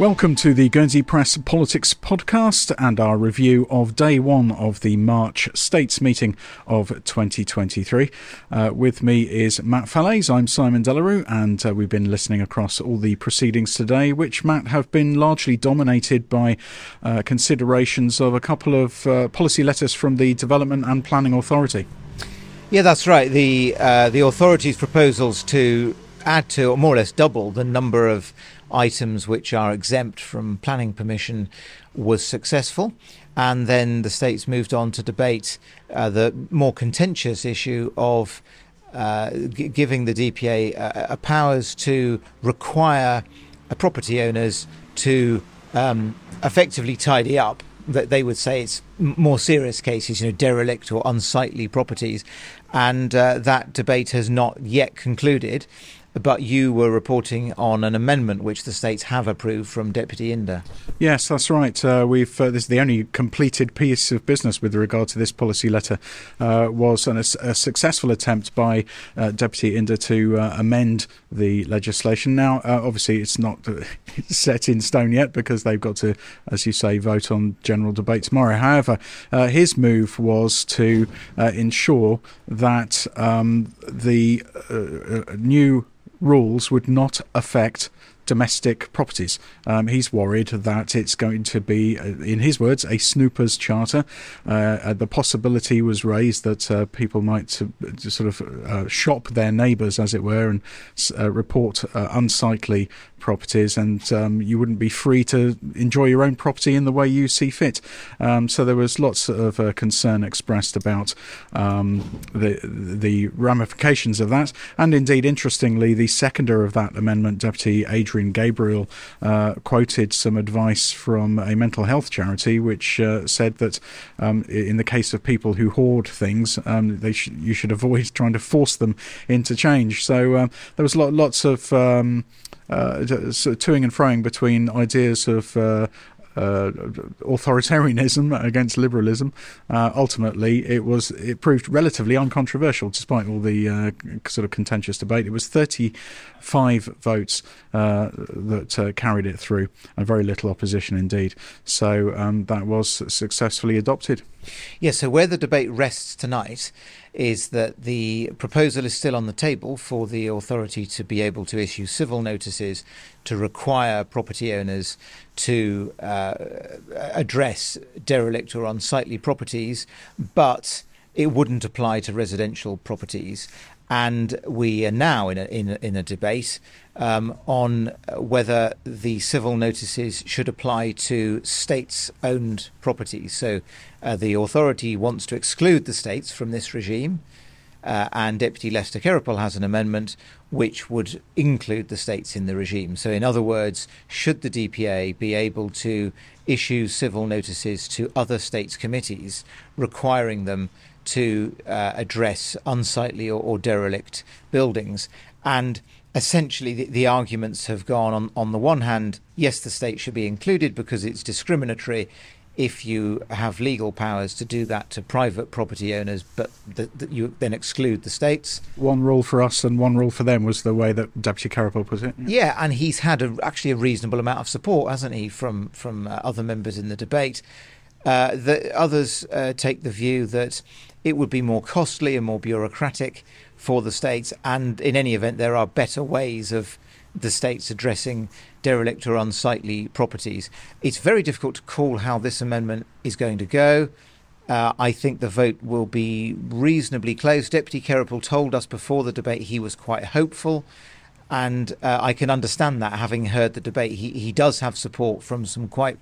Welcome to the Guernsey Press Politics Podcast and our review of day one of the March States meeting of 2023. Uh, with me is Matt Fallaize. I'm Simon De La Rue, and uh, we've been listening across all the proceedings today, which, Matt, have been largely dominated by uh, considerations of a couple of uh, policy letters from the Development and Planning Authority. Yeah, that's right. The uh, the authority's proposals to add to, or more or less double, the number of items which are exempt from planning permission was successful. And then the states moved on to debate uh, the more contentious issue of uh, g- giving the DPA uh, uh, powers to require property owners to um, effectively tidy up that they would say it's more serious cases, you know, derelict or unsightly properties, and uh, that debate has not yet concluded but you were reporting on an amendment which the states have approved from Deputy Inder. Yes, that's right. Uh, we've uh, this is the only completed piece of business with regard to this policy letter uh, was an, a, a, successful attempt by uh, Deputy Inder to uh, amend the legislation. Now, uh, obviously, it's not set in stone yet because they've got to, as you say, vote on general debate tomorrow. However, his move was to ensure that um, the new rules would not affect domestic properties. Um, he's worried that it's going to be, uh, in his words, a snooper's charter. Uh, uh the possibility was raised that uh, people might uh, sort of uh, shop their neighbours, as it were, and report unsightly properties, and um, you wouldn't be free to enjoy your own property in the way you see fit. Um, so there was lots of uh, concern expressed about um, the the ramifications of that, and indeed, interestingly, the seconder of that amendment, Deputy Adrian Gabriel, uh, quoted some advice from a mental health charity, which uh, said that um, in the case of people who hoard things, um, they sh- you should avoid trying to force them into change. So um, there was lots of uh, of toing and froing between ideas of uh, uh, authoritarianism against liberalism. Uh, ultimately, it was it proved relatively uncontroversial despite all the uh, sort of contentious debate. It was 35 votes uh, that carried it through, and very little opposition indeed. So um, that was successfully adopted. Yes. so where the debate rests tonight is that the proposal is still on the table for the authority to be able to issue civil notices to require property owners to uh, address derelict or unsightly properties, but it wouldn't apply to residential properties. And we are now in a, in a, in a debate um, on whether the civil notices should apply to states owned properties. So uh, the authority wants to exclude the states from this regime. Uh, and Deputy Lester Queripel has an amendment which would include the states in the regime. So, in other words, should the DPA be able to issue civil notices to other states' committees requiring them to uh, address unsightly or, or derelict buildings? And essentially the, the, arguments have gone on on the one hand yes the state should be included because it's discriminatory if you have legal powers to do that to private property owners but that the, you then exclude the states one rule for us and one rule for them was the way that deputy Queripel put it yeah, yeah and he's had a, actually a reasonable amount of support hasn't he from from uh, other members in the debate uh, the others uh, take the view that it would be more costly and more bureaucratic for the states. And in any event, there are better ways of the states addressing derelict or unsightly properties. It's very difficult to call how this amendment is going to go. Uh, I think the vote will be reasonably close. Deputy Queripel told us before the debate he was quite hopeful, and uh, I can understand that having heard the debate. He, he does have support from some quite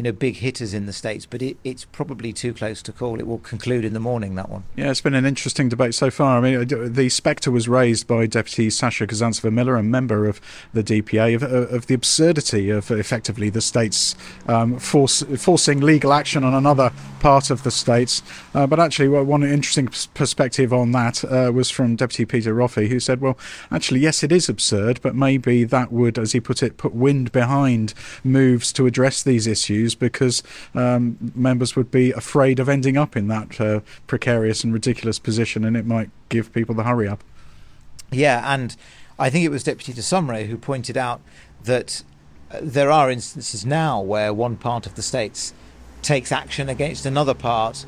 you know big hitters in the states, but it, it's probably too close to call. It will conclude in the morning. That one. Yeah, it's been an interesting debate so far. I mean, uh, the spectre was raised by Deputy Sasha Kazantseva Miller, a member of the DPA, of, uh, of the absurdity of effectively the states um, force, forcing legal action on another part of the states. Uh, but actually, one interesting perspective on that uh, was from Deputy Peter Roffey, who said, "Well, actually, yes, it is absurd, but maybe that would, as he put it, put wind behind moves to address these issues." Because um, members would be afraid of ending up in that uh, precarious and ridiculous position, and it might give people the hurry up. Yeah, and I think it was Deputy de Sausmarez who pointed out that there are instances now where one part of the states takes action against another part.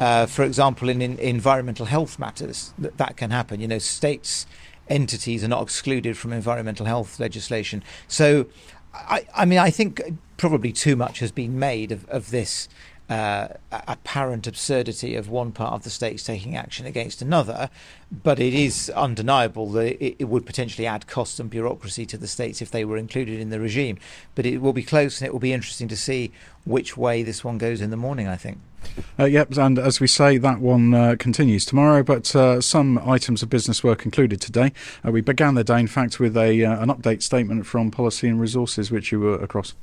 Uh, for example, in, in, environmental health matters, that, that can happen. You know, states, entities are not excluded from environmental health legislation. So, I, I mean, I think probably too much has been made of, of this uh, apparent absurdity of one part of the states taking action against another, but it is undeniable that it, it, would potentially add cost and bureaucracy to the states if they were included in the regime. But it will be close, and it will be interesting to see which way this one goes in the morning. I think. Uh, yep, and as we say, that one uh, continues tomorrow. But uh, some items of business were concluded today. Uh, we began the day, in fact, with a uh, an update statement from Policy and Resources, which you were across.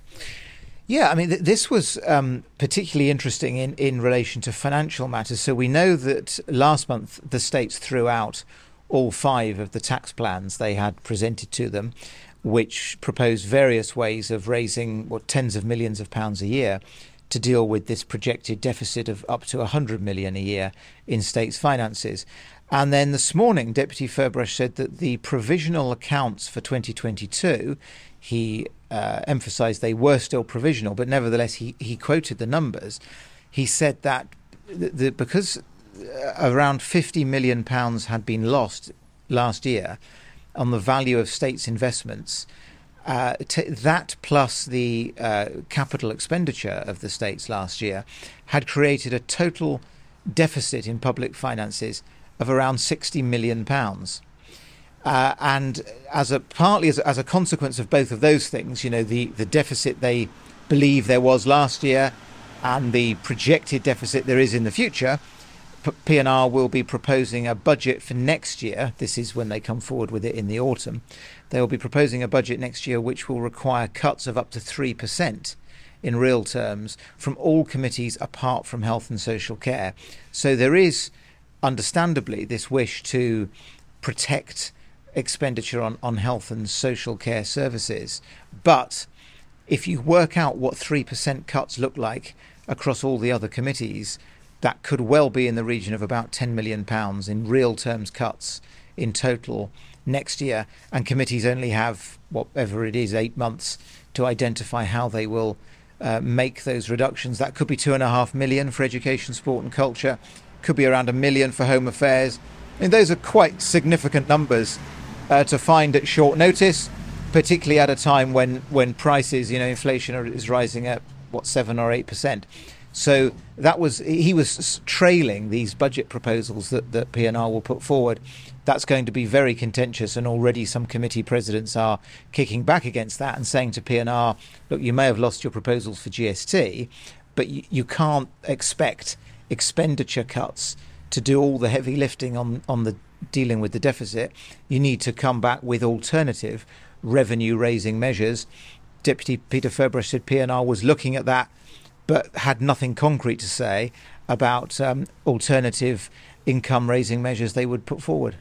Yeah, I mean, th- this was um, particularly interesting in, in relation to financial matters. So we know that last month the states threw out all five of the tax plans they had presented to them, which proposed various ways of raising what tens of millions of pounds a year to deal with this projected deficit of up to 100 million a year in states' finances. And then this morning, Deputy Ferbrache said that the provisional accounts for 2022, he uh, emphasised they were still provisional, but nevertheless he, he quoted the numbers. He said that because uh, around 50 million pounds had been lost last year on the value of states' investments, uh, t- that plus the uh, capital expenditure of the states last year had created a total deficit in public finances of around 60 million pounds. Uh, and as a partly as, as, a consequence of both of those things, you know, the, the deficit they believe there was last year and the projected deficit there is in the future, P&R will be proposing a budget for next year. This is when they come forward with it in the autumn. They will be proposing a budget next year which will require cuts of up to 3% in real terms from all committees apart from health and social care. So there is understandably this wish to protect expenditure on, on health and social care services. But if you work out what 3% cuts look like across all the other committees, that could well be in the region of about 10 million pounds in real terms cuts in total next year. And committees only have whatever it is, eight months to identify how they will uh, make those reductions. That could be two and a half million for education, sport, and culture, could be around a million for home affairs. I mean, those are quite significant numbers uh, to find at short notice, particularly at a time when, when prices, you know, inflation is rising at what seven or eight percent. So that was he was trailing these budget proposals that that P&R will put forward. That's going to be very contentious, and already some committee presidents are kicking back against that and saying to P&R, "Look, you may have lost your proposals for GST, but you, you can't expect expenditure cuts to do all the heavy lifting on on the dealing with the deficit, you need to come back with alternative revenue raising measures. Deputy Peter Ferbrache said P&R was looking at that, but had nothing concrete to say about um, alternative income raising measures they would put forward.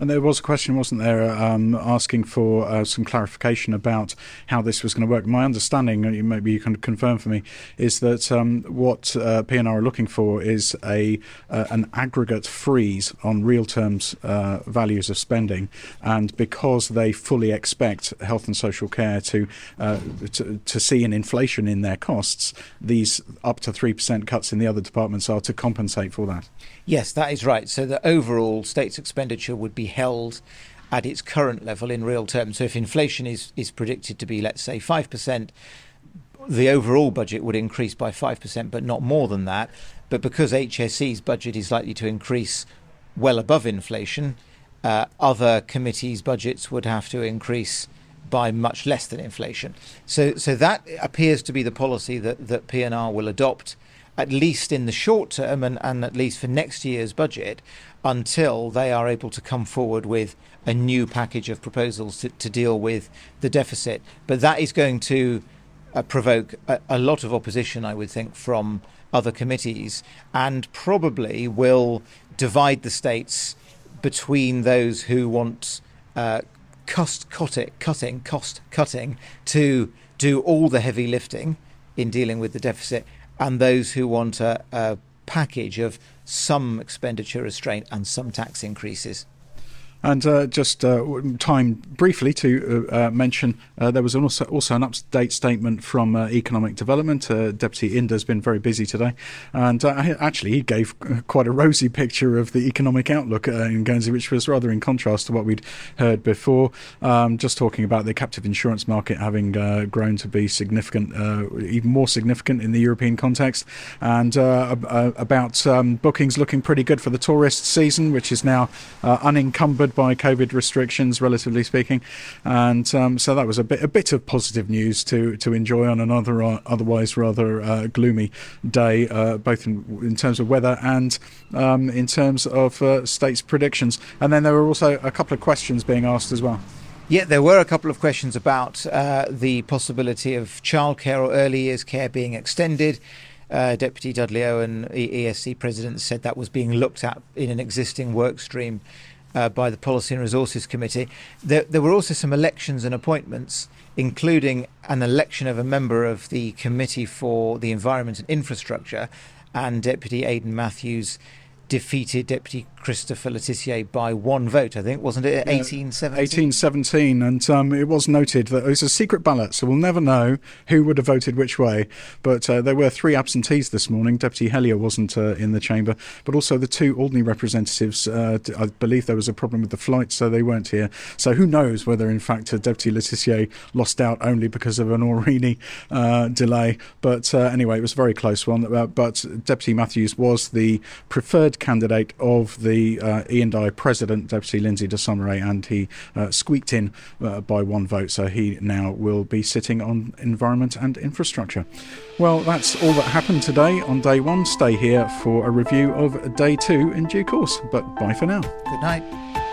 And there was a question, wasn't there, um, asking for uh, some clarification about how this was going to work. My understanding, maybe you can confirm for me, is that um, what uh, P&R are looking for is a uh, an aggregate freeze on real terms uh, values of spending, and because they fully expect health and social care to, uh, to to see an inflation in their costs, these up to three percent cuts in the other departments are to compensate for that. Yes, that is right. So the overall state's expenditure would be held at its current level in real terms. So if inflation is, is predicted to be, let's say, 5%, the overall budget would increase by 5%, but not more than that. But because HSC's budget is likely to increase well above inflation, uh, other committees' budgets would have to increase by much less than inflation. So, so that appears to be the policy that, that P&R will adopt at least in the short term and, and at least for next year's budget until they are able to come forward with a new package of proposals to, to deal with the deficit. But that is going to uh, provoke a, a, lot of opposition, I would think, from other committees and probably will divide the states between those who want uh, cost cutting, cutting, cost cutting to do all the heavy lifting in dealing with the deficit and those who want a, a package of some expenditure restraint and some tax increases. And uh, just uh, time briefly to uh, uh mention uh, there was also also an up-to-date statement from uh, Economic Development. Deputy Inder has been very busy today, and actually he gave quite a rosy picture of the economic outlook in Guernsey, which was rather in contrast to what we'd heard before. Um, just talking about the captive insurance market having grown to be significant, even more significant in the European context, and about um, bookings looking pretty good for the tourist season, which is now unencumbered by COVID restrictions, relatively speaking, and um, so that was a bit a bit of positive news to to enjoy on another uh, otherwise rather uh, gloomy day, uh, both in, in, terms of weather and um, in terms of uh, states predictions. And then there were also a couple of questions being asked as well. Yeah, there were a couple of questions about uh, the possibility of childcare or early years care being extended. Uh, Deputy Dudley Owen, ESC President, said that was being looked at in an existing work stream uh, by the Policy and Resources Committee. There, there, were also some elections and appointments, including an election of a member of the Committee for the Environment and Infrastructure, and Deputy Aidan Matthews defeated Deputy Christopher Le Tissier by one vote, I think, wasn't it? 1817? 1817. And um, it was noted that it was a secret ballot, so we'll never know who would have voted which way. But uh, there were three absentees this morning. Deputy Hellier wasn't uh, in the chamber, but also the two Alderney representatives. Uh, I believe there was a problem with the flight, so they weren't here. So who knows whether, in fact, uh, Deputy Le Tissier lost out only because of an Aurigny uh, delay. But uh, anyway, it was a very close one. but Deputy Matthews was the preferred candidate of the the uh, E&I president, Deputy Lindsay de Sausmarez, and he uh, squeaked in uh, by one vote. So he now will be sitting on environment and infrastructure. Well, that's all that happened today on day one. Stay here for a review of day two in due course. But bye for now. Good night.